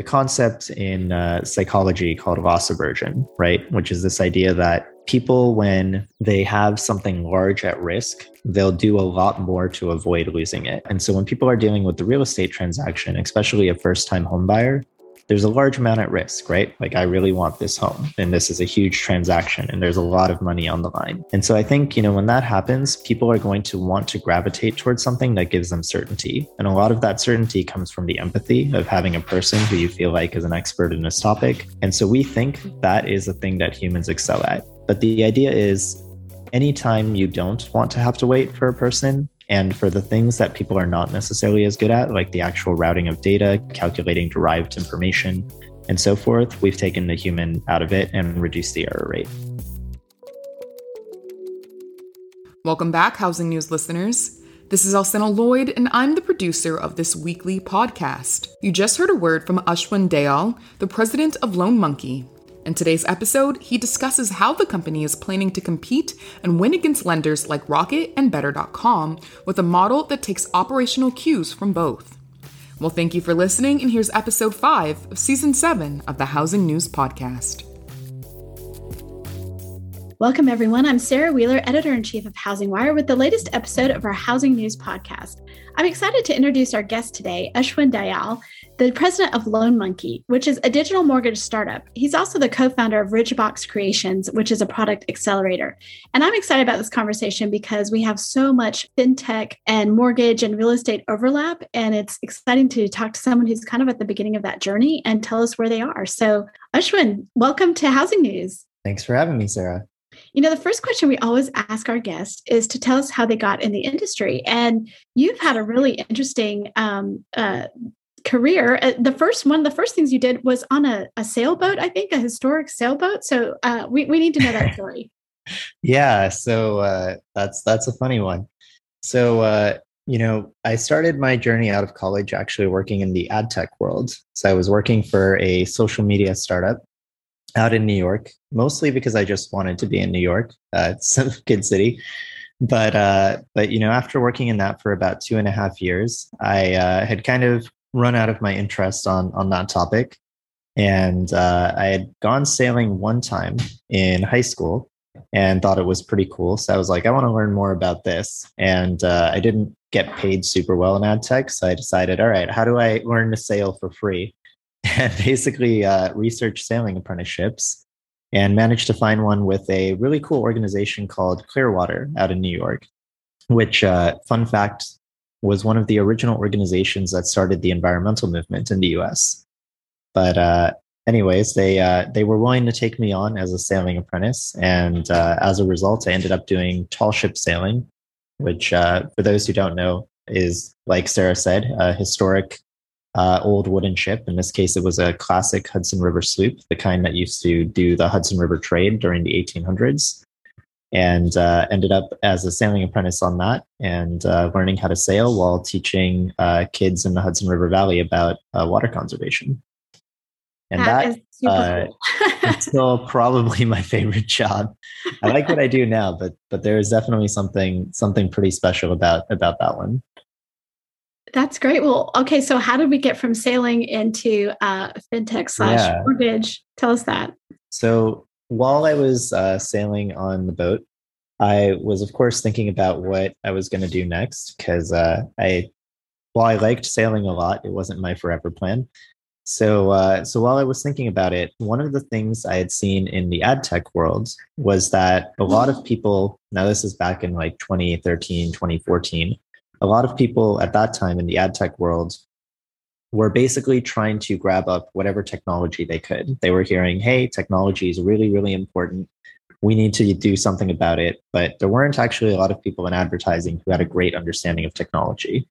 a concept in uh, psychology called loss aversion, right? Which is this idea that people, when they have something large at risk, they'll do a lot more to avoid losing it. And so when people are dealing with the real estate transaction, especially a first time home buyer, there's a large amount at risk, right? Like, I really want this home, and this is a huge transaction, and there's a lot of money on the line. And so I think, you know, when that happens, people are going to want to gravitate towards something that gives them certainty. And a lot of that certainty comes from the empathy of having a person who you feel like is an expert in this topic. And so we think that is a thing that humans excel at. But the idea is anytime you don't want to have to wait for a person, and for the things that people are not necessarily as good at, like the actual routing of data, calculating derived information, and so forth, we've taken the human out of it and reduced the error rate. Welcome back, Housing News listeners. This is Alcynna Lloyd, and I'm the producer of this weekly podcast. You just heard a word from Ashwin Dayal, the president of Loan Monkey, in today's episode, he discusses how the company is planning to compete and win against lenders like Rocket and Better.com with a model that takes operational cues from both. Well, thank you for listening, and here's episode 5 of season 7 of the Housing News Podcast. Welcome, everyone. I'm Sarah Wheeler, editor in chief of Housing Wire, with the latest episode of our Housing News Podcast. I'm excited to introduce our guest today, Ashwin Dayal, the president of Loan Monkey, which is a digital mortgage startup. He's also the co founder of Ridgebox Creations, which is a product accelerator. And I'm excited about this conversation because we have so much fintech and mortgage and real estate overlap. And it's exciting to talk to someone who's kind of at the beginning of that journey and tell us where they are. So, Ashwin, welcome to Housing News. Thanks for having me, Sarah. You know, the first question we always ask our guests is to tell us how they got in the industry. And you've had a really interesting um, uh, career uh, the first one of the first things you did was on a, a sailboat i think a historic sailboat. So uh, we, we need to know that story. Yeah so uh, that's that's a funny one. So uh, you know i started my journey out of college actually working in the ad tech world. So i was working for a social media startup out in new york mostly because i just wanted to be in new york uh, it's a good city. But uh, but you know after working in that for about two and a half years i uh, had kind of run out of my interest on on that topic, and uh, I had gone sailing one time in high school and thought it was pretty cool. So I was like, I want to learn more about this, and uh, I didn't get paid super well in ad tech, so I decided, all right, how do I learn to sail for free? And basically uh, research sailing apprenticeships and managed to find one with a really cool organization called Clearwater out in New York, which, uh, fun fact, was one of the original organizations that started the environmental movement in the US. But uh, anyways, they uh, they were willing to take me on as a sailing apprentice, and uh, as a result, I ended up doing tall ship sailing, which, uh, for those who don't know, is like Sarah said, a historic uh, old wooden ship. In this case, it was a classic Hudson River sloop, the kind that used to do the Hudson River trade during the 1800s and uh, ended up as a sailing apprentice on that and uh, learning how to sail while teaching uh, kids in the Hudson River Valley about uh, water conservation. And that, that uh, is still probably my favorite job. I like what I do now, but but there is definitely something something pretty special about about that one. That's great. Well, okay. So, how did we get from sailing into uh, fintech slash yeah. mortgage? Tell us that. So, while I was uh, sailing on the boat, I was, of course, thinking about what I was going to do next because uh, I, while I liked sailing a lot, it wasn't my forever plan. So, uh, so while I was thinking about it, one of the things I had seen in the ad tech world was that a lot of people, now this is back in like 2013, 2014, a lot of people at that time in the ad tech world were basically trying to grab up whatever technology they could. They were hearing, hey, technology is really, really important. We need to do something about it. But there weren't actually a lot of people in advertising who had a great understanding of technology.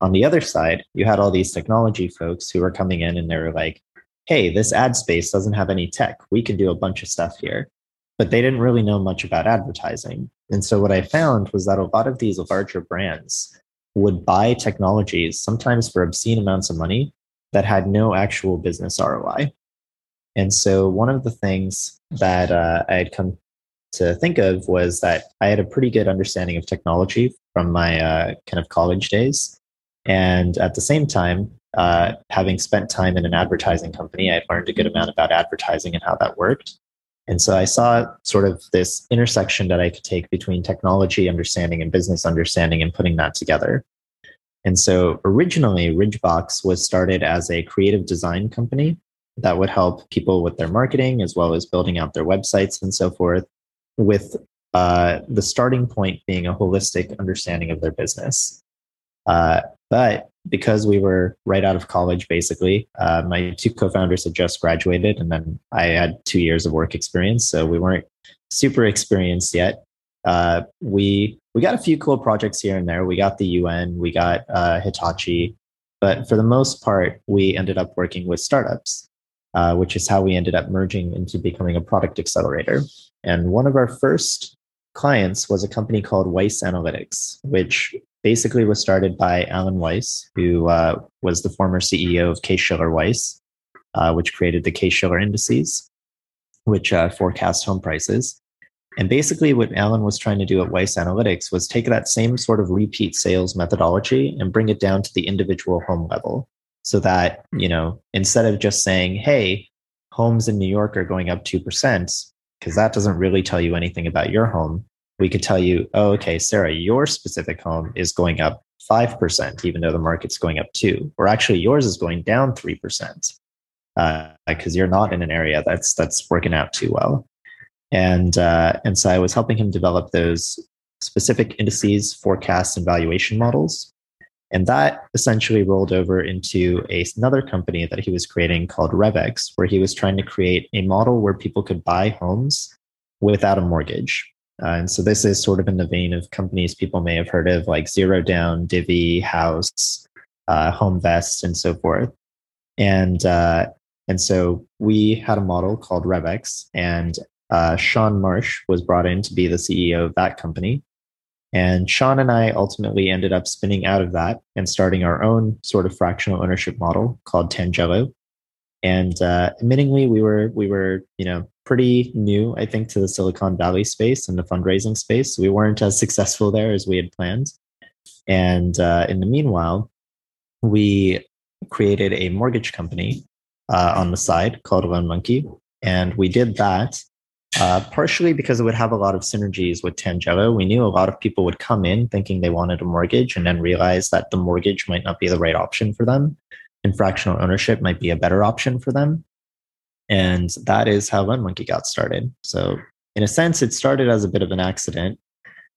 On the other side, you had all these technology folks who were coming in and they were like, hey, this ad space doesn't have any tech. We can do a bunch of stuff here. But they didn't really know much about advertising. And so what I found was that a lot of these larger brands would buy technologies, sometimes for obscene amounts of money, that had no actual business ROI. And so, one of the things that uh, I had come to think of was that I had a pretty good understanding of technology from my uh, kind of college days. And at the same time, uh, having spent time in an advertising company, I had learned a good amount about advertising and how that worked. And so I saw sort of this intersection that I could take between technology understanding and business understanding and putting that together. And so originally, Ridgebox was started as a creative design company that would help people with their marketing as well as building out their websites and so forth, with uh, the starting point being a holistic understanding of their business. Uh, but because we were right out of college, basically, uh, my two co-founders had just graduated, and then I had two years of work experience, so we weren't super experienced yet. Uh, we we got a few cool projects here and there. We got the UN, we got uh, Hitachi, but for the most part, we ended up working with startups, uh, which is how we ended up merging into becoming a product accelerator. And one of our first clients was a company called Weiss Analytics, which basically was started by Alan Weiss, who uh, was the former CEO of Case-Shiller Weiss, uh, which created the Case-Shiller indices, which uh, forecast home prices. And basically, what Alan was trying to do at Weiss Analytics was take that same sort of repeat sales methodology and bring it down to the individual home level, so that you know instead of just saying, "Hey, homes in New York are going up two percent," because that doesn't really tell you anything about your home we could tell you, oh, okay, Sarah, your specific home is going up 5%, even though the market's going up 2 Or actually, yours is going down 3%, because uh, you're not in an area that's, that's working out too well. And, uh, and so I was helping him develop those specific indices, forecasts, and valuation models. And that essentially rolled over into a, another company that he was creating called RevX, where he was trying to create a model where people could buy homes without a mortgage. Uh, and so this is sort of in the vein of companies people may have heard of, like Zero Down, Divvy, House, uh, HomeVest, and so forth. And uh, and so we had a model called RevX, and uh, Sean Marsh was brought in to be the CEO of that company. And Sean and I ultimately ended up spinning out of that and starting our own sort of fractional ownership model called Tangelo. And uh, admittingly, we were we were you know pretty new, I think, to the Silicon Valley space and the fundraising space. We weren't as successful there as we had planned. And uh, in the meanwhile, we created a mortgage company uh, on the side called Loan Monkey. And we did that uh, partially because it would have a lot of synergies with Tangelo. We knew a lot of people would come in thinking they wanted a mortgage and then realize that the mortgage might not be the right option for them and fractional ownership might be a better option for them. And that is how Loan Monkey got started. So, in a sense, it started as a bit of an accident,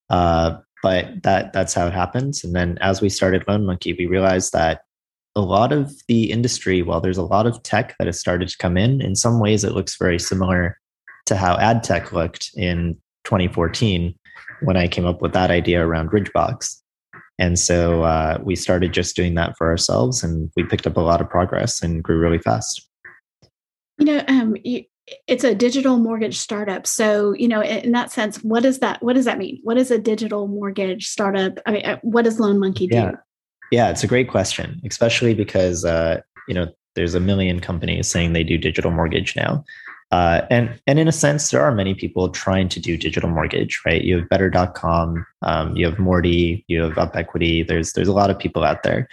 uh, but that that's how it happens. And then as we started Loan Monkey, we realized that a lot of the industry, while there's a lot of tech that has started to come in, in some ways it looks very similar to how ad tech looked in 2014 when I came up with that idea around Ridgebox. And so uh, we started just doing that for ourselves, and we picked up a lot of progress and grew really fast. You know, um, it's a digital mortgage startup. So, you know, in, in, that sense, what does that what does that mean? What is a digital mortgage startup? I mean, uh, what does Loan Monkey do? Yeah, yeah it's a great question, especially because uh, you know there's a million companies saying they do digital mortgage now. Uh, and and in a sense, there are many people trying to do digital mortgage, right? You have Better.com, um, you have Morty, you have Up Equity. There's there's a lot of people out there.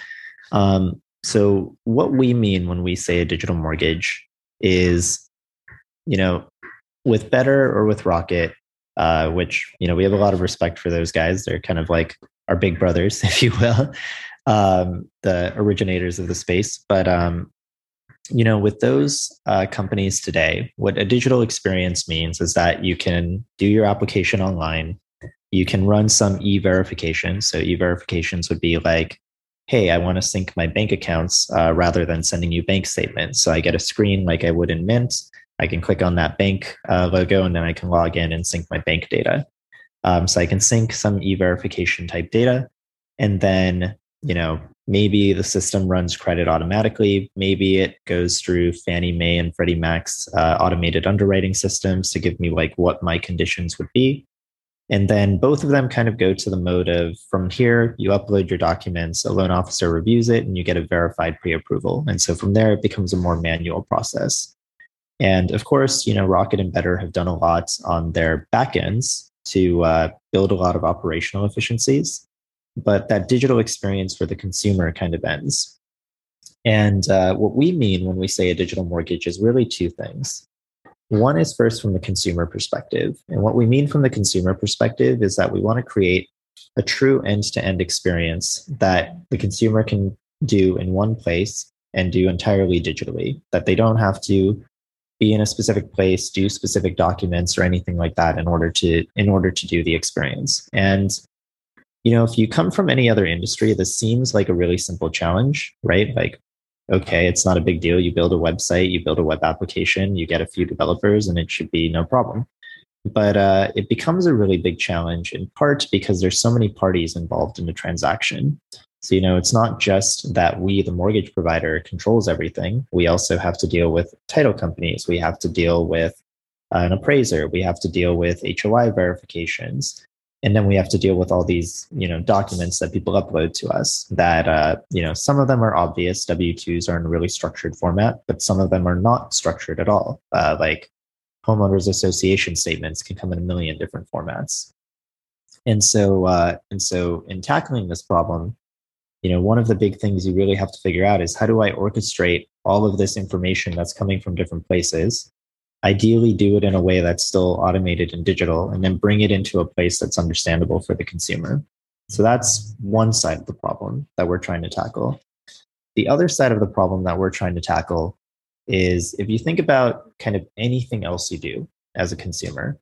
Um, so what we mean when we say a digital mortgage is, you know, with Better or with Rocket, uh, which, you know, we have a lot of respect for those guys. They're kind of like our big brothers, if you will, um, the originators of the space. But, um, you know, with those uh, companies today, what a digital experience means is that you can do your application online. You can run some e verification. So, e verifications would be like hey, I want to sync my bank accounts uh, rather than sending you bank statements. So I get a screen like I would in Mint. I can click on that bank uh, logo and then I can log in and sync my bank data. Um, so I can sync some e-verification type data. And then, you know, maybe the system runs credit automatically. Maybe it goes through Fannie Mae and Freddie Mac's uh, automated underwriting systems to give me like what my conditions would be. And then both of them kind of go to the mode of from here, you upload your documents, a loan officer reviews it, and you get a verified pre approval. And so from there, it becomes a more manual process. And of course, you know, Rocket and Better have done a lot on their backends to uh, build a lot of operational efficiencies. But that digital experience for the consumer kind of ends. And uh, what we mean when we say a digital mortgage is really two things. One is first from the consumer perspective. And what we mean from the consumer perspective is that we want to create a true end to end experience that the consumer can do in one place and do entirely digitally, that they don't have to be in a specific place, do specific documents or anything like that in order to in order to do the experience. And you know, if you come from any other industry, this seems like a really simple challenge, right? Like okay, it's not a big deal. You build a website, you build a web application, you get a few developers, and it should be no problem. But uh, it becomes a really big challenge in part because there's so many parties involved in the transaction. So, you know, it's not just that we, the mortgage provider, controls everything. We also have to deal with title companies. We have to deal with an appraiser. We have to deal with HOI verifications and then we have to deal with all these you know documents that people upload to us that uh, you know some of them are obvious. W2s are in a really structured format but some of them are not structured at all. Uh, like homeowners association statements can come in a million different formats. And so uh, and so in tackling this problem you know one of the big things you really have to figure out is how do i orchestrate all of this information that's coming from different places ideally do it in a way that's still automated and digital and then bring it into a place that's understandable for the consumer. So that's one side of the problem that we're trying to tackle. The other side of the problem that we're trying to tackle is if you think about kind of anything else you do as a consumer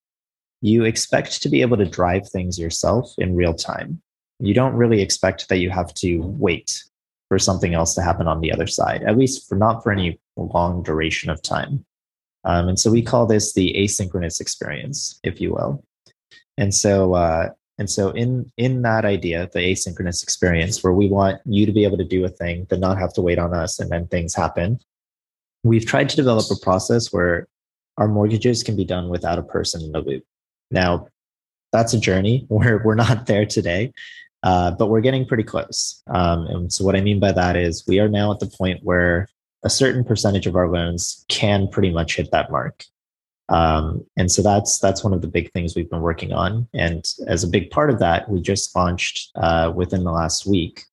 you expect to be able to drive things yourself in real time. You don't really expect that you have to wait for something else to happen on the other side at least for not for any long duration of time um, and so we call this the asynchronous experience, if you will. And so, uh, and so in in that idea, the asynchronous experience, where we want you to be able to do a thing, but not have to wait on us, and then things happen. We've tried to develop a process where our mortgages can be done without a person in the loop. Now, that's a journey. We're we're not there today, uh, but we're getting pretty close. Um, and so, what I mean by that is, we are now at the point where a certain percentage of our loans can pretty much hit that mark. Um, and so that's that's one of the big things we've been working on. And as a big part of that, we just launched uh, within the last week,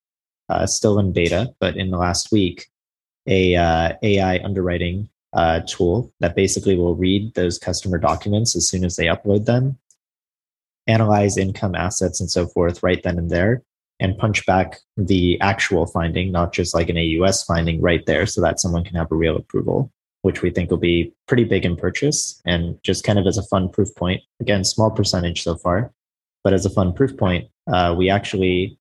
uh, still in beta, but in the last week, a uh, AI underwriting uh, tool that basically will read those customer documents as soon as they upload them, analyze income, assets, and so forth right then and there, and punch back the actual finding, not just like an AUS finding right there, so that someone can have a real approval, which we think will be pretty big in purchase. And just kind of as a fun proof point, again, small percentage so far, but as a fun proof point, uh, we actually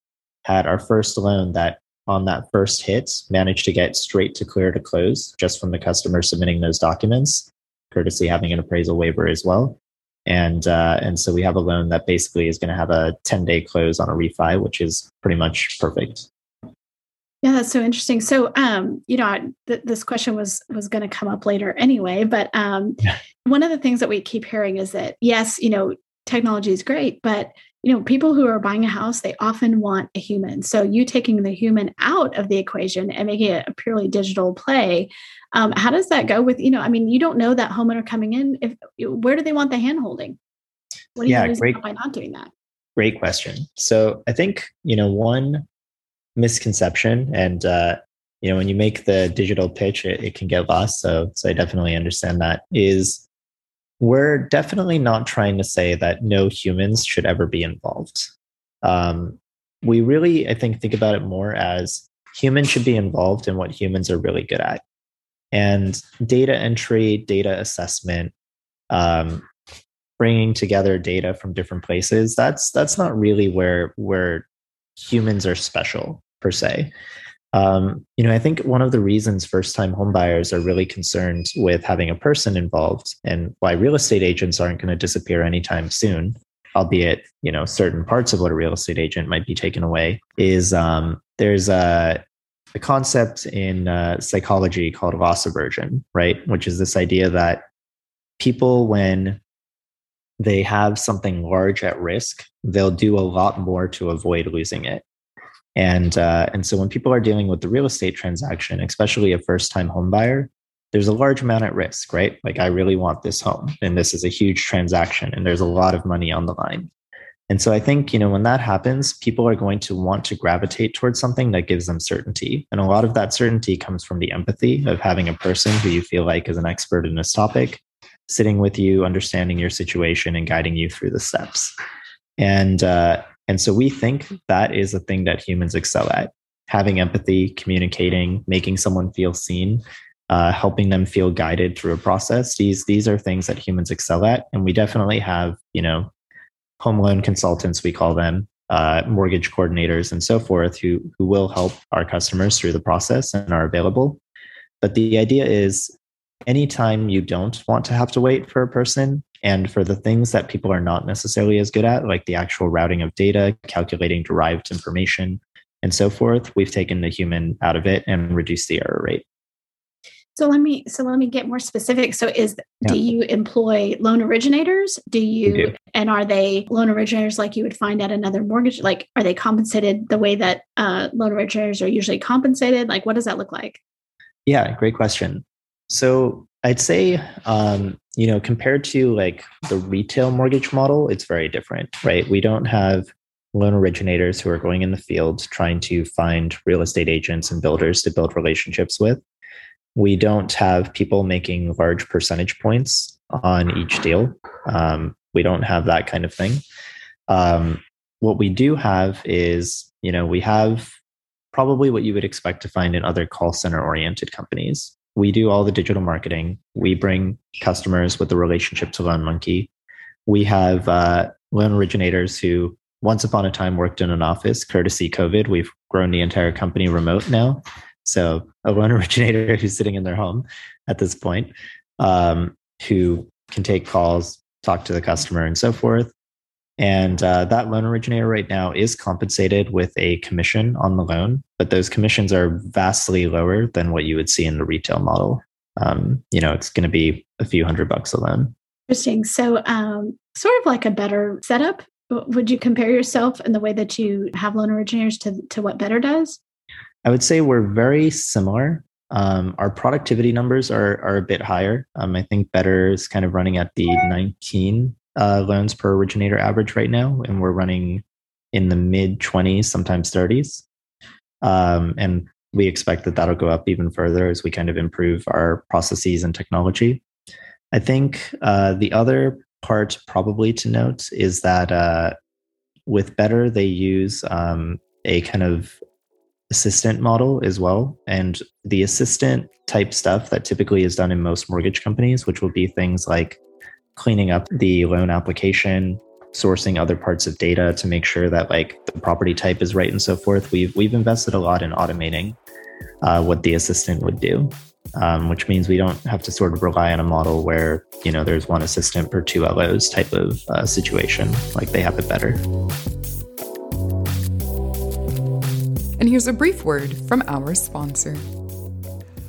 had our first loan that on that first hit managed to get straight to clear to close just from the customer submitting those documents, courtesy having an appraisal waiver as well and uh, and so we have a loan that basically is going to have a 10 day close on a refi which is pretty much perfect yeah that's so interesting so um you know th- this question was was going to come up later anyway but um yeah. one of the things that we keep hearing is that yes you know technology is great but you know people who are buying a house they often want a human. So you taking the human out of the equation and making it a purely digital play um, how does that go with you know i mean you don't know that homeowner coming in if where do they want the hand holding? What do you yeah, great, by not doing that? Great question. So i think you know one misconception and uh, you know when you make the digital pitch it, it can get lost. So so i definitely understand that is we're definitely not trying to say that no humans should ever be involved. Um, we really, I think, think about it more as humans should be involved in what humans are really good at. And data entry, data assessment, um, bringing together data from different places, that's, that's not really where, where humans are special per se. Um, you know, I think one of the reasons first time homebuyers are really concerned with having a person involved and why real estate agents aren't going to disappear anytime soon, albeit, you know, certain parts of what a real estate agent might be taken away, is um, there's a, a concept in uh, psychology called loss aversion, right? Which is this idea that people, when they have something large at risk, they'll do a lot more to avoid losing it. And uh, and so when people are dealing with the real estate transaction, especially a first time home buyer, there's a large amount at risk, right? Like I really want this home, and this is a huge transaction, and there's a lot of money on the line. And so I think, you know, when that happens, people are going to want to gravitate towards something that gives them certainty. And a lot of that certainty comes from the empathy of having a person who you feel like is an expert in this topic sitting with you, understanding your situation and guiding you through the steps. And uh, and so we think that is a thing that humans excel at having empathy, communicating, making someone feel seen, uh, helping them feel guided through a process. These these are things that humans excel at, and we definitely have you know home loan consultants we call them, uh, mortgage coordinators, and so forth who who will help our customers through the process and are available. But the idea is anytime you don't want to have to wait for a person and for the things that people are not necessarily as good at like the actual routing of data calculating derived information and so forth, we've taken the human out of it and reduced the error rate. So let me so let me get more specific. So is yeah. do you employ loan originators? Do you do. and are they loan originators like you would find at another mortgage? Like are they compensated the way that uh, loan originators are usually compensated? Like what does that look like? Yeah, great question. So I'd say um, you know compared to like the retail mortgage model, it's very different, right? We don't have loan originators who are going in the field trying to find real estate agents and builders to build relationships with. We don't have people making large percentage points on each deal. Um, we don't have that kind of thing. Um, what we do have is, you know, we have probably what you would expect to find in other call center oriented companies. We do all the digital marketing. We bring customers with the relationship to Loan Monkey. We have uh, loan originators who once upon a time worked in an office. Courtesy COVID, we've grown the entire company remote now. So a loan originator who's sitting in their home at this point, um, who can take calls, talk to the customer, and so forth. And uh, that loan originator right now is compensated with a commission on the loan, but those commissions are vastly lower than what you would see in the retail model. Um, you know, it's going to be a few hundred bucks a loan. Interesting. So, um, sort of like a better setup would you compare yourself in the way that you have loan originators to, to what Better does? I would say we're very similar. Um, our productivity numbers are, are a bit higher. Um, I think Better is kind of running at the 19 uh, loans per originator average right now, and we're running in the mid 20s, sometimes 30s. Um, and we expect that that'll go up even further as we kind of improve our processes and technology. I think uh, the other part probably to note is that uh, with Better, they use um, a kind of assistant model as well. And the assistant type stuff that typically is done in most mortgage companies, which will be things like cleaning up the loan application, sourcing other parts of data to make sure that like the property type is right and so forth. We've we've invested a lot in automating uh, what the assistant would do um, which means we don't have to sort of rely on a model where you know there's one assistant per two LOs type of uh, situation. Like they have it better. And here's a brief word from our sponsor.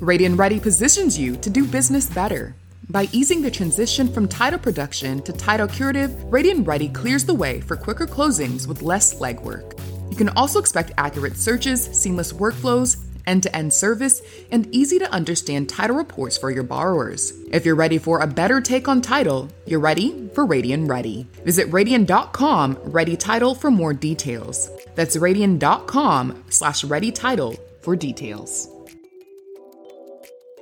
Radian Ready positions you to do business better. By easing the transition from title production to title curative, Radian Ready clears the way for quicker closings with less legwork. You can also expect accurate searches, seamless workflows, end to end service, and easy to understand title reports for your borrowers. If you're ready for a better take on title, you're ready for Radian Ready. Visit radian.com ready title for more details. That's radian.com slash ready title for details.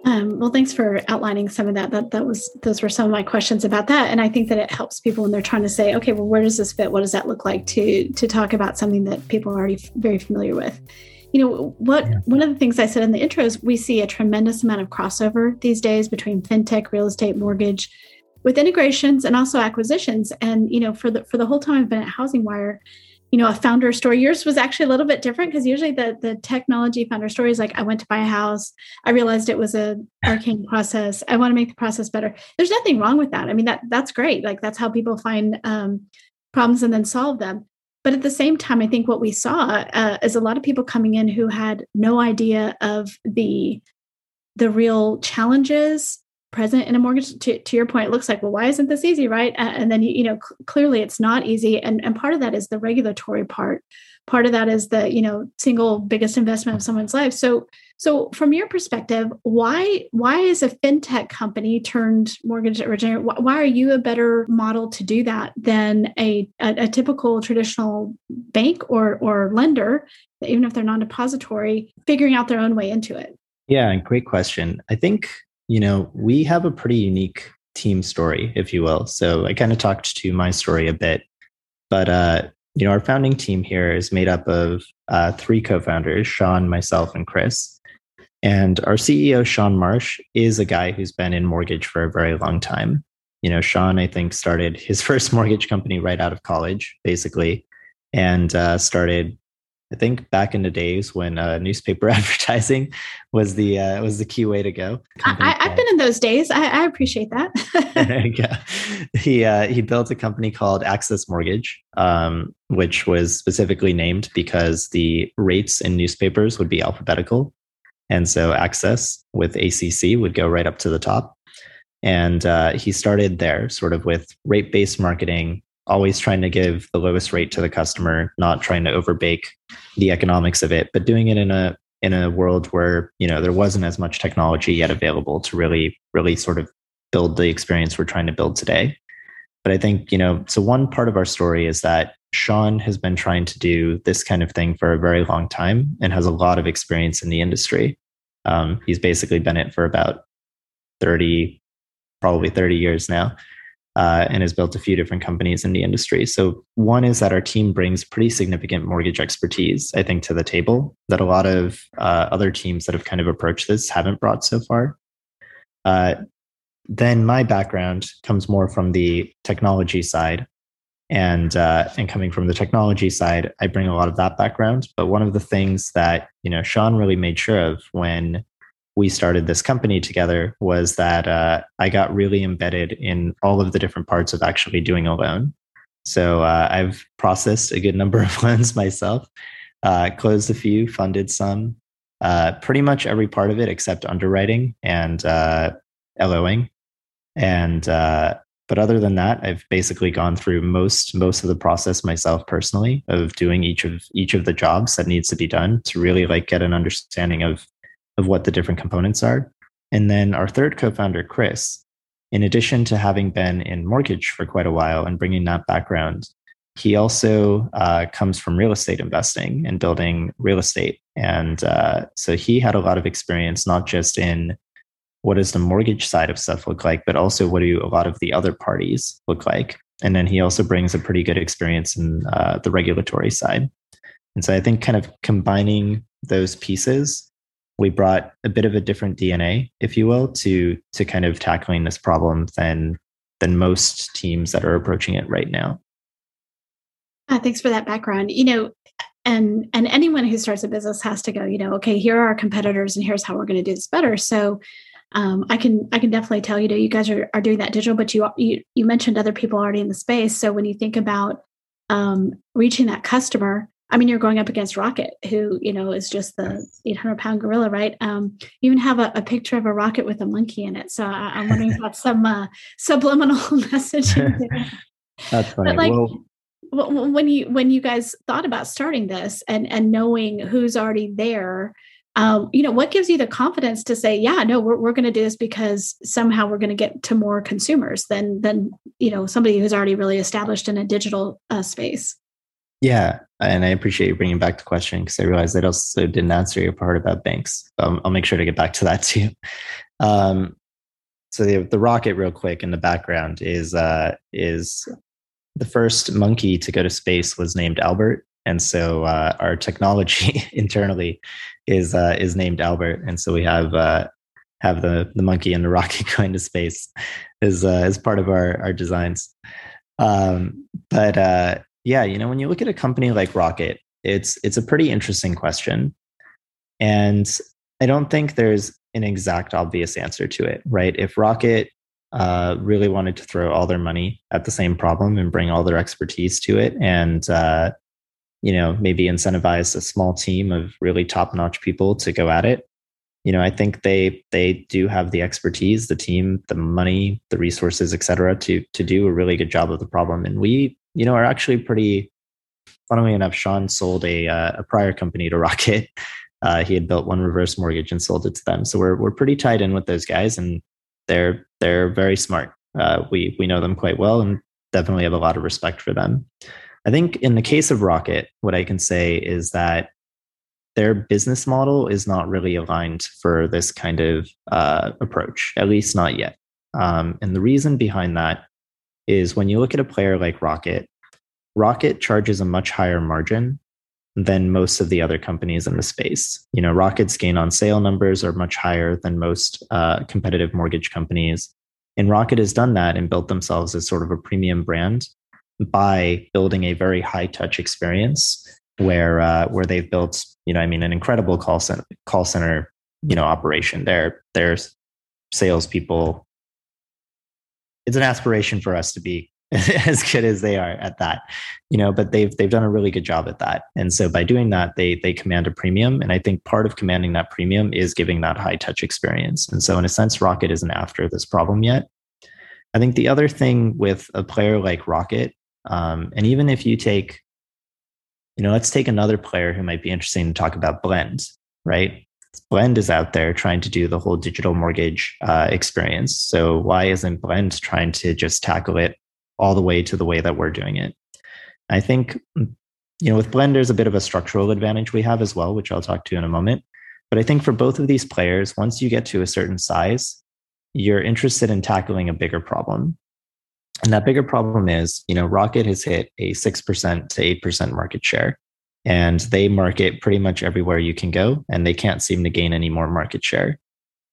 Um, well, thanks for outlining some of that. That that was those were some of my questions about that, and I think that it helps people when they're trying to say, okay, well, where does this fit? What does that look like? To to talk about something that people are already very familiar with you know what yeah. one of the things i said in the intro is we see a tremendous amount of crossover these days between fintech real estate mortgage with integrations and also acquisitions and you know for the for the whole time i've been at housing wire you know a founder story. Yours was actually a little bit different because usually the the technology founder story is like i went to buy a house. I realized it was a arcane process. I want to make the process better. There's nothing wrong with that. I mean that that's great. Like that's how people find um, problems and then solve them. But at the same time, I think what we saw uh, is a lot of people coming in who had no idea of the the real challenges president in a mortgage to, to your point it looks like well why isn't this easy right? And then you, you know cl- clearly it's not easy. And and part of that is the regulatory part. Part of that is the you know single biggest investment of someone's life. So so from your perspective why why is a fintech company turned mortgage originator why are you a better model to do that than a, a, a typical traditional bank or or lender even if they're non-depository figuring out their own way into it? Yeah great question. I think you know we have a pretty unique team story if you will so i kind of talked to my story a bit but uh you know, our founding team here is made up of uh, three co-founders, Sean, myself, and Chris. And our CEO, Sean Marsh, is a guy who's been in mortgage for a very long time. You know, Sean, I think, started his first mortgage company right out of college, basically, and uh, started I think back in the days when uh, newspaper advertising was the uh, was the key way to go. I, have been in those days. I, I appreciate that. yeah, he uh, he built a company called Access Mortgage, um, which was specifically named because the rates in newspapers would be alphabetical, and so Access with ACC would go right up to the top. And uh, he started there, sort of with rate based marketing, always trying to give the lowest rate to the customer, not trying to overbake the economics of it, but doing it in a in a world where you know there wasn't as much technology yet available to really really sort of build the experience we're trying to build today. But I think you know, so one part of our story is that Sean has been trying to do this kind of thing for a very long time and has a lot of experience in the industry. Um, he's basically been it for about 30, probably 30 years now uh, and has built a few different companies in the industry. So, one is that our team brings pretty significant mortgage expertise, I think, to the table that a lot of uh, other teams that have kind of approached this haven't brought so far. Uh, then my background comes more from the technology side. And uh, and coming from the technology side, I bring a lot of that background. But one of the things that you know Sean really made sure of when we started this company together was that uh, I got really embedded in all of the different parts of actually doing a loan. So uh, I've processed a good number of loans myself, uh, closed a few, funded some, uh, pretty much every part of it except underwriting and uh, LOing. And uh, but other than that, I've basically gone through most most of the process myself personally of doing each of each of the jobs that needs to be done to really like get an understanding of of what the different components are. And then our third co founder, Chris, in addition to having been in mortgage for quite a while and bringing that background, he also uh, comes from real estate investing and building real estate. And uh, so he had a lot of experience, not just in what does the mortgage side of stuff look like, but also what do a lot of the other parties look like. And then he also brings a pretty good experience in uh, the regulatory side. And so I think kind of combining those pieces we brought a bit of a different DNA, if you will, to to kind of tackling this problem than than most teams that are approaching it right now. Uh, thanks for that background. You know, and and anyone who starts a business has to go. You know, okay, here are our competitors, and here's how we're going to do this better. So. Um, I can I can definitely tell you know you guys are, are doing that digital, but you you you mentioned other people already in the space. So when you think about um, reaching that customer, I mean, you're going up against Rocket, who you know is just the 800 pound gorilla, right? Um, you even have a, a, picture of a rocket with a monkey in it. So I, am wondering about some uh, subliminal messaging. That's funny. But like, well, when you when you guys thought about starting this and and knowing who's already there, um, you know, what gives you the confidence to say, yeah, no, we're we're going to do this because somehow we're going to get to more consumers than than you know somebody who's already really established in a digital uh, space. Yeah, and I appreciate you bringing back the question because I realized that also didn't answer your part about banks. Um, I'll make sure to get back to that too. Um, so the the rocket, real quick, in the background is uh, is the first monkey to go to space was named Albert, and so uh, our technology internally is uh, is named Albert, and so we have uh, have the the monkey and the rocket going to space as uh, part of our our designs. Um, but uh, yeah, you know, when you look at a company like Rocket, it's it's a pretty interesting question. And I don't think there's an exact obvious answer to it, right? If Rocket uh, really wanted to throw all their money at the same problem and bring all their expertise to it and uh, you know maybe incentivize a small team of really top-notch people to go at it you know, I think they they do have the expertise, the team, the money, the resources, et cetera, to to do a really good job of the problem. And we, you know, are actually pretty. Funnily enough, Sean sold a uh, a prior company to Rocket. Uh, he had built one reverse mortgage and sold it to them. So we're we're pretty tied in with those guys, and they're they're very smart. Uh, we we know them quite well, and definitely have a lot of respect for them. I think in the case of Rocket, what I can say is that their business model is not really aligned for this kind of uh, approach, at least not yet. Um, and the reason behind that is when you look at a player like Rocket, Rocket charges a much higher margin than most of the other companies in the space. You know, Rocket's gain on sale numbers are much higher than most uh, competitive mortgage companies. And Rocket has done that and built themselves as sort of a premium brand by building a very high touch experience where uh, where they've built, you know, I mean, an incredible call center call center, you know, operation. Their their salespeople. It's an aspiration for us to be as good as they are at that, you know. But they've they've done a really good job at that, and so by doing that, they they command a premium. And I think part of commanding that premium is giving that high touch experience. And so, in a sense, Rocket isn't after this problem yet. I think the other thing with a player like Rocket, um, and even if you take you know, let's take another player who might be interesting to talk about Blend, right? Blend is out there trying to do the whole digital mortgage uh, experience. So why isn't Blend trying to just tackle it all the way to the way that we're doing it? I think, you know, with Blend, there's a bit of a structural advantage we have as well, which I'll talk to in a moment. But I think for both of these players, once you get to a certain size, you're interested in tackling a bigger problem. And that bigger problem is, you know, Rocket has hit a 6% to 8% market share. And they market pretty much everywhere you can go, and they can't seem to gain any more market share.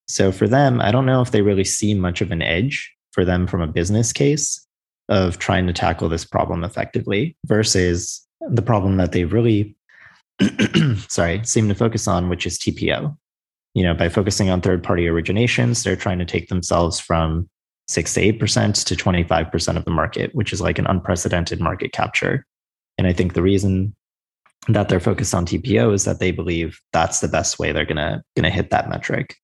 So for them, I don't know if they really see much of an edge for them from a business case of trying to tackle this problem effectively versus the problem that they really sorry seem to focus on which is tpo you know by focusing on third party originations they're trying to take themselves from six to eight percent to 25% of the market, which is like an unprecedented market capture. And I think the reason that they're focused on TPO is that they believe that's the best way they're gonna gonna hit that metric.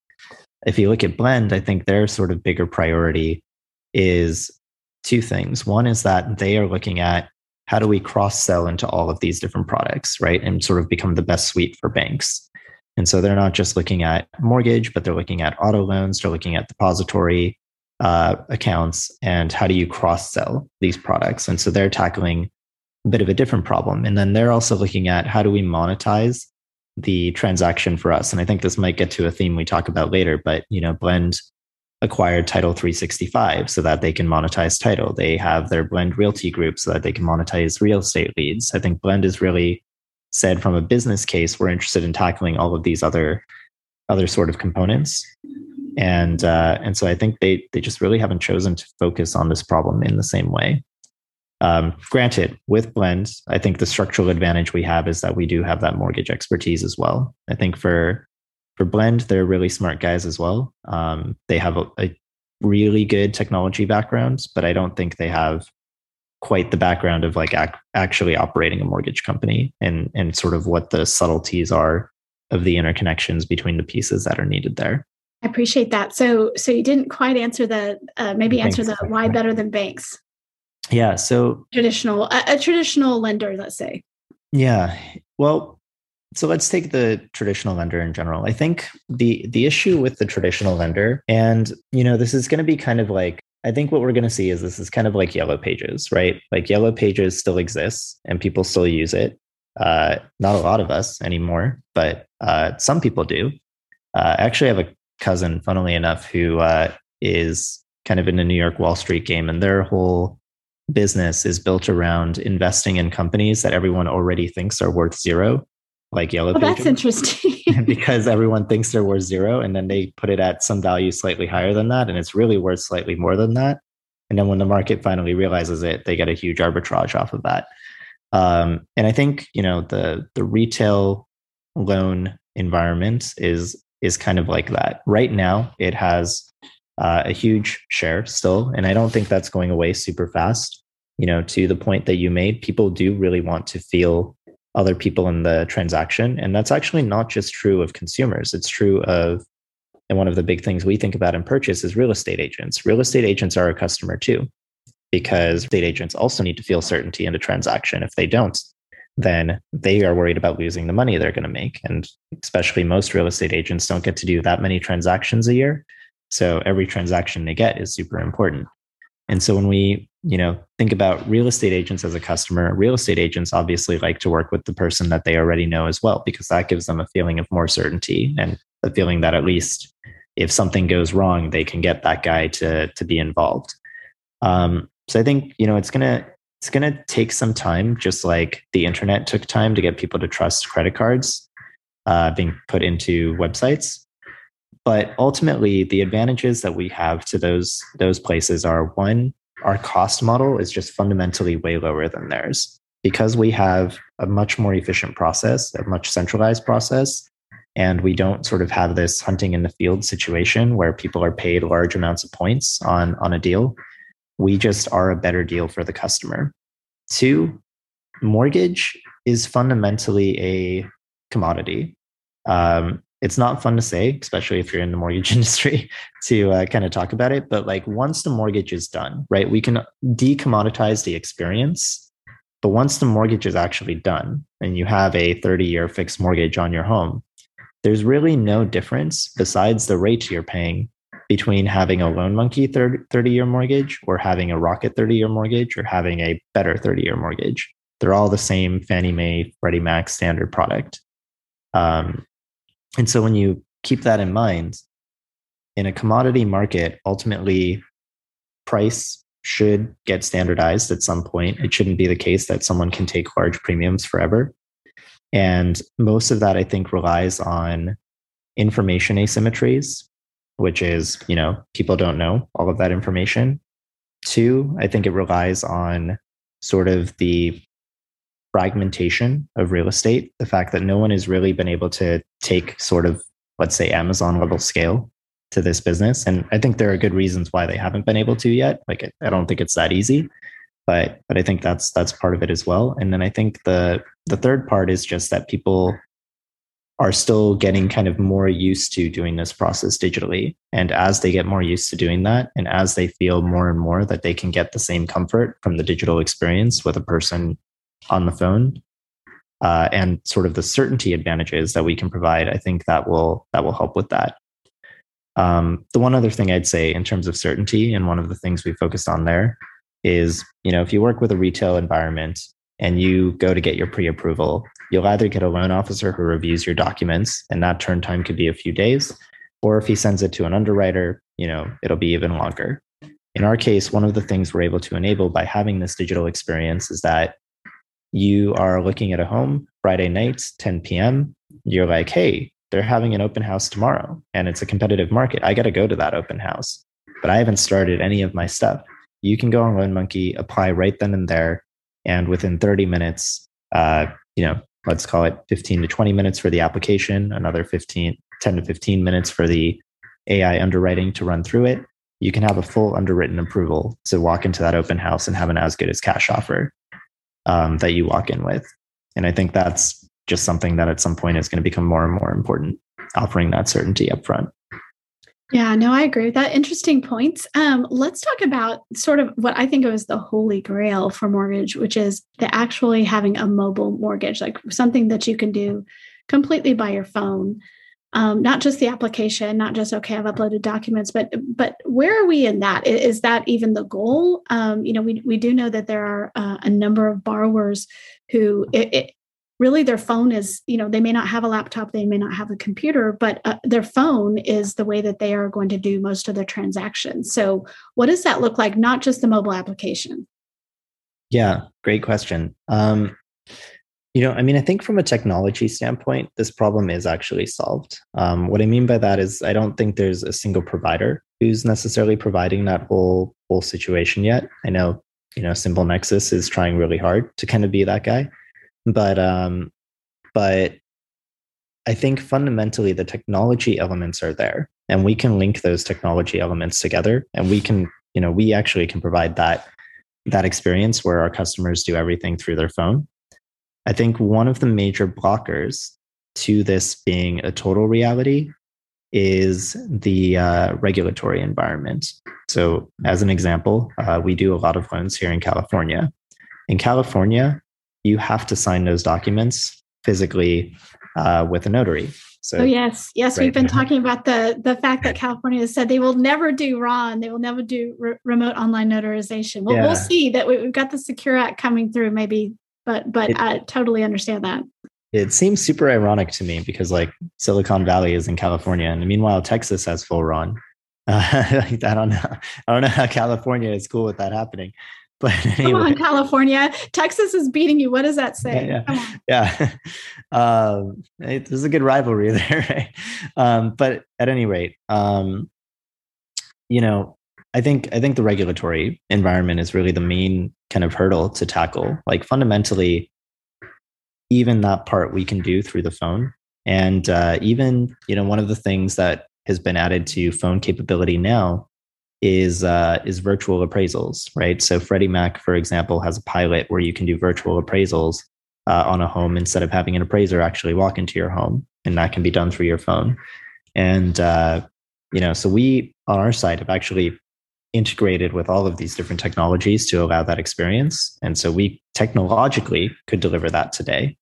If you look at Blend, I think their sort of bigger priority is two things. One is that they are looking at how do we cross sell into all of these different products, right? And sort of become the best suite for banks. And so they're not just looking at mortgage, but they're looking at auto loans, they're looking at depository, uh, accounts and how do you cross sell these products and so they're tackling bit of a different problem. And then they're also looking at how do we monetize the transaction for us. And i think this might get to a theme we talk about later but you know blend acquired title 365 so that they can monetize title. They have their blend realty group so that they can monetize real estate leads. I think blend is really said from a business case we're interested in tackling all of these other other sort of components. And uh, and so I think they they just really haven't chosen to focus on this problem in the same way. Um, granted, with blends, I think the structural advantage we have is that we do have that mortgage expertise as well. I think for for blend, they're really smart guys as well. Um, they have a, a really good technology background, but I don't think they have quite the background of like ac- actually operating a mortgage company and and sort of what the subtleties are of the interconnections between the pieces that are needed there. I appreciate that. So, so you didn't quite answer the uh, maybe answer the why better than banks. Yeah. So traditional, a, a traditional lender, let's say. Yeah. Well, so let's take the traditional lender in general. I think the the issue with the traditional lender, and you know, this is going to be kind of like I think what we're going to see is this is kind of like Yellow Pages, right? Like Yellow Pages still exists and people still use it. Uh, not a lot of us anymore, but uh, some people do. Uh, I actually have a cousin, funnily enough, who uh, is kind of in the New York Wall Street game, and their whole business is built around investing in companies that everyone already thinks are worth zero, like Yellow oh, That's interesting. because everyone thinks they're worth zero, and then they put it at some value slightly higher than that, and it's really worth slightly more than that. And then when the market finally realizes it, they get a huge arbitrage off of that. Um, and I think you know the the retail loan environment is is kind of like that. Right now, it has uh, a huge share still, and I don't think that's going away super fast. You know, to the point that you made, people do really want to feel other people in the transaction, and that's actually not just true of consumers. It's true of and one of the big things we think about in purchase is real estate agents. Real estate agents are a customer too, because state agents also need to feel certainty in a transaction. If they don't, then they are worried about losing the money they're going to make. And especially most real estate agents don't get to do that many transactions a year. So every transaction they get is super important. And so when we, you know, think about real estate agents as a customer, real estate agents obviously like to work with the person that they already know as well, because that gives them a feeling of more certainty and a feeling that at least if something goes wrong, they can get that guy to to be involved. Um, so I think you know it's gonna it's gonna take some time, just like the internet took time to get people to trust credit cards uh, being put into websites. But ultimately, the advantages that we have to those those places are one, our cost model is just fundamentally way lower than theirs because we have a much more efficient process, a much centralized process, and we don't sort of have this hunting in the field situation where people are paid large amounts of points on on a deal. We just are a better deal for the customer. Two, mortgage is fundamentally a commodity. Um, it's not fun to say, especially if you're in the mortgage industry, to uh, kind of talk about it. But like once the mortgage is done, right, we can decommoditize the experience. But once the mortgage is actually done and you have a 30 year fixed mortgage on your home, there's really no difference besides the rate you're paying between having a Loan Monkey 30 year mortgage or having a Rocket 30 year mortgage or having a better 30 year mortgage. They're all the same Fannie Mae, Freddie Mac standard product. Um, and so when you keep that in mind, in a commodity market, ultimately price should get standardized at some point. It shouldn't be the case that someone can take large premiums forever. And most of that, I think, relies on information asymmetries, which is, you know, people don't know all of that information. Two, I think it relies on sort of the fragmentation of real estate, the fact that no one has really been able to take sort of, let's say, Amazon level scale to this business. And I think there are good reasons why they haven't been able to yet. Like, I don't think it's that easy, but but I think that's that's part of it as well. And then I think the the third part is just that people are still getting kind of more used to doing this process digitally. And as they get more used to doing that, and as they feel more and more that they can get the same comfort from the digital experience with a person on the phone uh, and sort of the certainty advantages that we can provide, I think that will that will help with that. Um, the one other thing I'd say in terms of certainty, and one of the things we focused on there, is you know if you work with a retail environment and you go to get your pre-approval, you'll either get a loan officer who reviews your documents, and that turn time could be a few days, or if he sends it to an underwriter, you know it'll be even longer. In our case, one of the things we're able to enable by having this digital experience is that you are looking at a home Friday nights, 10 p.m. You're like, hey, they're having an open house tomorrow and it's a competitive market. I got to go to that open house, but I haven't started any of my stuff. You can go on Loan Monkey, apply right then and there. And within 30 minutes, uh, you know, let's call it 15 to 20 minutes for the application, another 15, 10 to 15 minutes for the AI underwriting to run through it. You can have a full underwritten approval to walk into that open house and have an as good as cash offer um, that you walk in with. And I think that's just something that at some point is going to become more and more important, offering that certainty up front. Yeah, no, I agree with that. Interesting points. Um, let's talk about sort of what I think of as the holy grail for mortgage, which is the actually having a mobile mortgage, like something that you can do completely by your phone um, not just the application, not just okay, I've uploaded documents, but but where are we in that? Is that even the goal? Um, you know, we we do know that there are uh, a number of borrowers who it, it, really their phone is you know they may not have a laptop, they may not have a computer, but uh, their phone is the way that they are going to do most of their transactions. So, what does that look like? Not just the mobile application. Yeah, great question. Um, you know, I mean, I think from a technology standpoint, this problem is actually solved. Um, what I mean by that is, I don't think there's a single provider who's necessarily providing that whole whole situation yet. I know, you know, SimpleNexus is trying really hard to kind of be that guy, but um, but I think fundamentally the technology elements are there, and we can link those technology elements together, and we can, you know, we actually can provide that that experience where our customers do everything through their phone I think one of the major blockers to this being a total reality is the uh, regulatory environment. So, as an example, uh, we do a lot of loans here in California. In California, you have to sign those documents physically uh, with a notary. So, oh yes, yes, right. we've been talking about the the fact that California has said they will never do RON, they will never do re- remote online notarization. Well, yeah. we'll see that we, have got the Secure Act coming through, maybe, but but it, I totally understand that. It seems super ironic to me because like Silicon Valley is in California, and meanwhile Texas has full RON. Uh, I don't know. I don't know how California is cool with that happening. But anyway. Come on, California. Texas is beating you. What does that say? Yeah. yeah. um, it, there's a good rivalry there. Right? Um, but at any rate, um, you know, I think I think the regulatory environment is really the main kind of hurdle to tackle. Like fundamentally, even that part we can do through the phone. And uh, even, you know, one of the things that has been added to phone capability now is uh, is virtual appraisals, right? So Freddie Mac, for example, has a pilot where you can do virtual appraisals uh, on a home instead of having an appraiser actually walk into your home, and that can be done through your phone. And uh, you know, so we on our side have actually integrated with all of these different technologies to allow that experience, and so we technologically could deliver that today.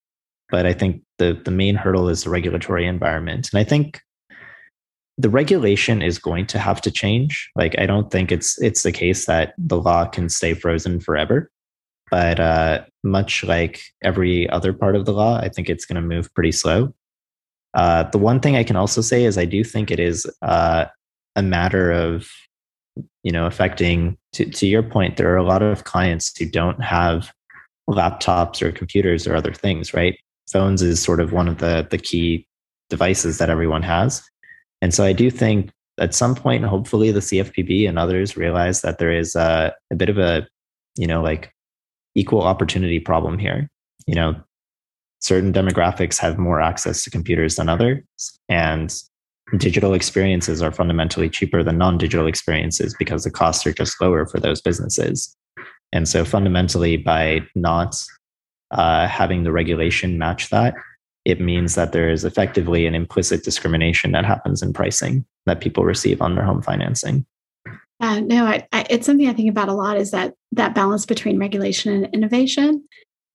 But I think the the main hurdle is the regulatory environment, and I think the regulation is going to have to change. Like I don't think it's it's the case that the law can stay frozen forever. But uh, much like every other part of the law, I think it's going to move pretty slow. Uh, the one thing I can also say is I do think it is uh, a matter of you know affecting to, to your point there are a lot of clients who don't have laptops or computers or other things right phones is sort of one of the the key devices that everyone has and so I do think at some point, hopefully, the CFPB and others realize that there is a, a bit of a, you know, like equal opportunity problem here. You know, certain demographics have more access to computers than others, and digital experiences are fundamentally cheaper than non-digital experiences because the costs are just lower for those businesses. And so, fundamentally, by not uh, having the regulation match that, it means that there is effectively an implicit discrimination that happens in pricing that people receive on their home financing. Uh, no, I, I, it's something I think about a lot. Is that that balance between regulation and innovation,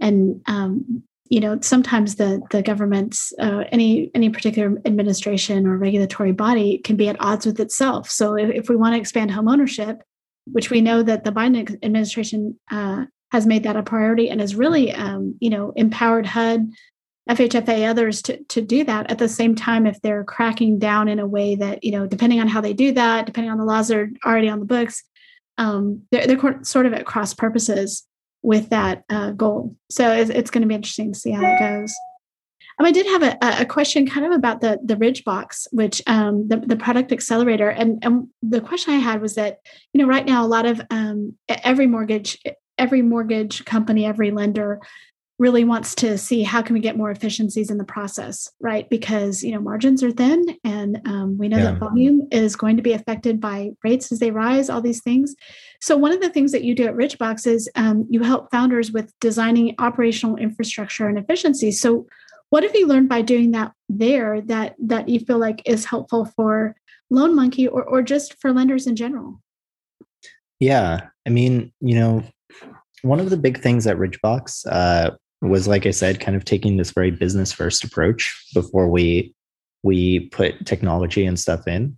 and um, you know sometimes the the government's uh, any any particular administration or regulatory body can be at odds with itself. So if, if we want to expand home ownership, which we know that the Biden administration uh, has made that a priority and has really um, you know empowered HUD FHFA others to, to do that at the same time if they're cracking down in a way that you know depending on how they do that depending on the laws that are already on the books um, they're, they're sort of at cross purposes with that uh, goal. So it's, it's going to be interesting to see how that goes. Um, I did have a, a, question kind of about the the Ridgebox, which um, the, the product accelerator, and, and the question I had was that you know right now a lot of um, every mortgage every mortgage company, every lender really wants to see how can we get more efficiencies in the process right? Because you know margins are thin and um, we know yeah. that volume is going to be affected by rates as they rise all these things. So one of the things that you do at Ridgebox is um, you help founders with designing operational infrastructure and efficiency. So what have you learned by doing that there that that you feel like is helpful for Loan Monkey or, or just for lenders in general? Yeah i mean you know one of the big things at Ridgebox uh, was like I said, kind of taking this very business first approach before we we put technology and stuff in.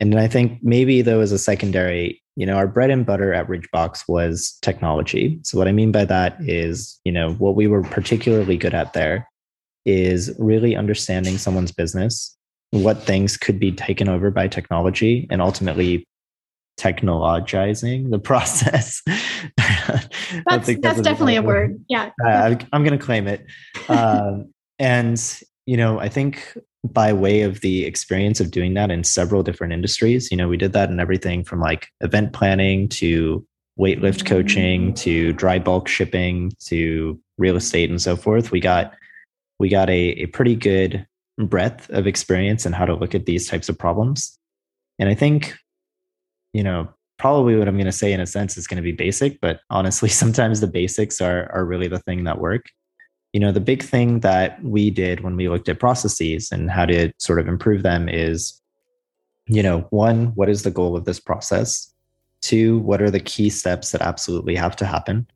And then I think maybe though as a secondary, you know, our bread and butter at Ridgebox was technology. So what I mean by that is, you know, what we were particularly good at there is really understanding someone's business, what things could be taken over by technology, and ultimately technologizing the process. that's that's definitely a word. Yeah. Uh, I'm going to claim it. Um, and, you know, I think by way of the experience of doing that in several different industries, you know, we did that in everything from like event planning to weightlift coaching to dry bulk shipping to real estate and so forth. We got we got a, a pretty good breadth of experience in how to look at these types of problems. And I think you know, probably what I'm going to say in a sense is going to be basic, but honestly, sometimes the basics are are really the thing that work. You know, the big thing that we did when we looked at processes and how to sort of improve them is you know, one, what is the goal of this process? Two, what are the key steps that absolutely have to happen?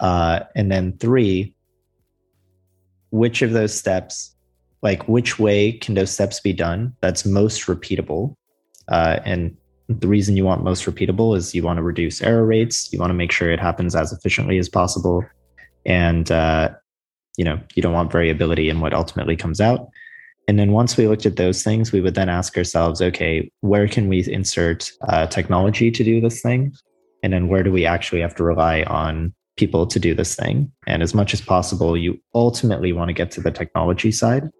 Uh, and then three, which of those steps, like which way can those steps be done that's most repeatable? Uh, and the reason you want most repeatable is you want to reduce error rates. You want to make sure it happens as efficiently as possible. And, uh, you know, you don't want variability in what ultimately comes out. And then once we looked at those things, we would then ask ourselves, okay, where can we insert uh, technology to do this thing? And then where do we actually have to rely on people to do this thing? And as much as possible, you ultimately want to get to the technology side.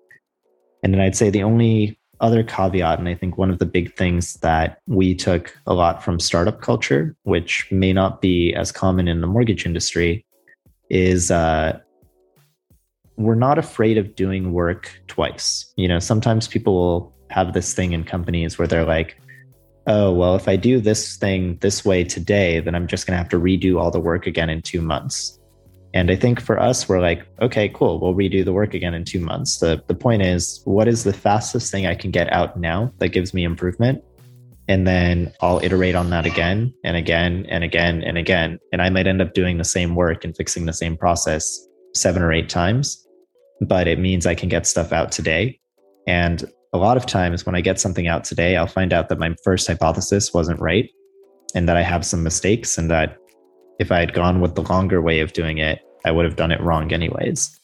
And then I'd say the only other caveat, and I think one of the big things that we took a lot from startup culture, which may not be as common in the mortgage industry, is uh, we're not afraid of doing work twice. You know, sometimes people will have this thing in companies where they're like, oh, well, if I do this thing this way today, then I'm just going to have to redo all the work again in two months. And I think for us, we're like, okay, cool, we'll redo the work again in two months. The, the point is, what is the fastest thing I can get out now that gives me improvement? And then I'll iterate on that again and again and again and again. And I might end up doing the same work and fixing the same process seven or eight times, but it means I can get stuff out today. And a lot of times when I get something out today, I'll find out that my first hypothesis wasn't right and that I have some mistakes and that if I had gone with the longer way of doing it, I would have done it wrong anyways.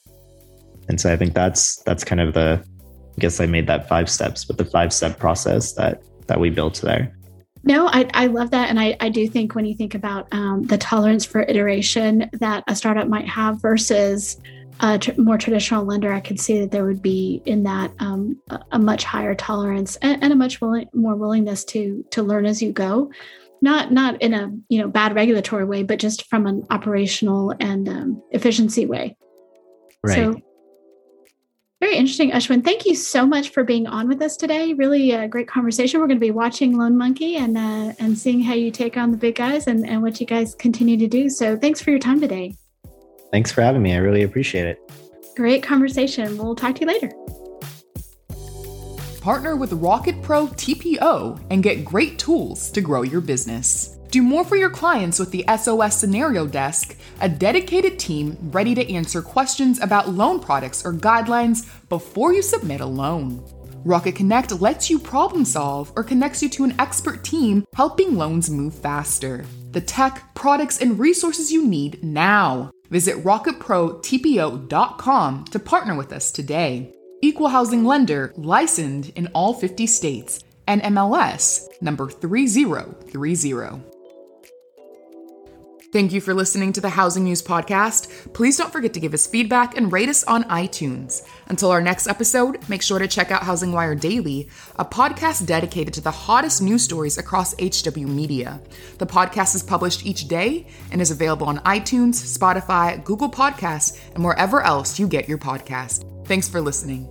And so I think that's that's kind of the I guess I made that five steps, but the five step process that that we built there. No, I, I love that. And I, I do think when you think about um, the tolerance for iteration that a startup might have versus a tr- more traditional lender, I could see that there would be in that um, a, a, much higher tolerance and, and a much more willingness to to learn as you go, not not in a you know bad regulatory way, but just from an operational and um, efficiency way. Right. So very interesting, Ashwin. Thank you so much for being on with us today. Really a great conversation. We're going to be watching Loan Monkey and uh, and seeing how you take on the big guys and, and what you guys continue to do. So thanks for your time today. Thanks for having me. I really appreciate it. Great conversation. We'll talk to you later. Partner with Rocket Pro TPO and get great tools to grow your business. Do more for your clients with the SOS Scenario Desk, a dedicated team ready to answer questions about loan products or guidelines before you submit a loan. Rocket Connect lets you problem solve or connects you to an expert team helping loans move faster. The tech, products, and resources you need now. Visit rocketprotpo.com to partner with us today. Equal housing lender licensed in all 50 states and MLS number 3030. Thank you for listening to the Housing News Podcast. Please don't forget to give us feedback and rate us on iTunes. Until our next episode, make sure to check out Housing Wire Daily, a podcast dedicated to the hottest news stories across HW Media. The podcast is published each day and is available on iTunes, Spotify, Google Podcasts, and wherever else you get your podcast. Thanks for listening.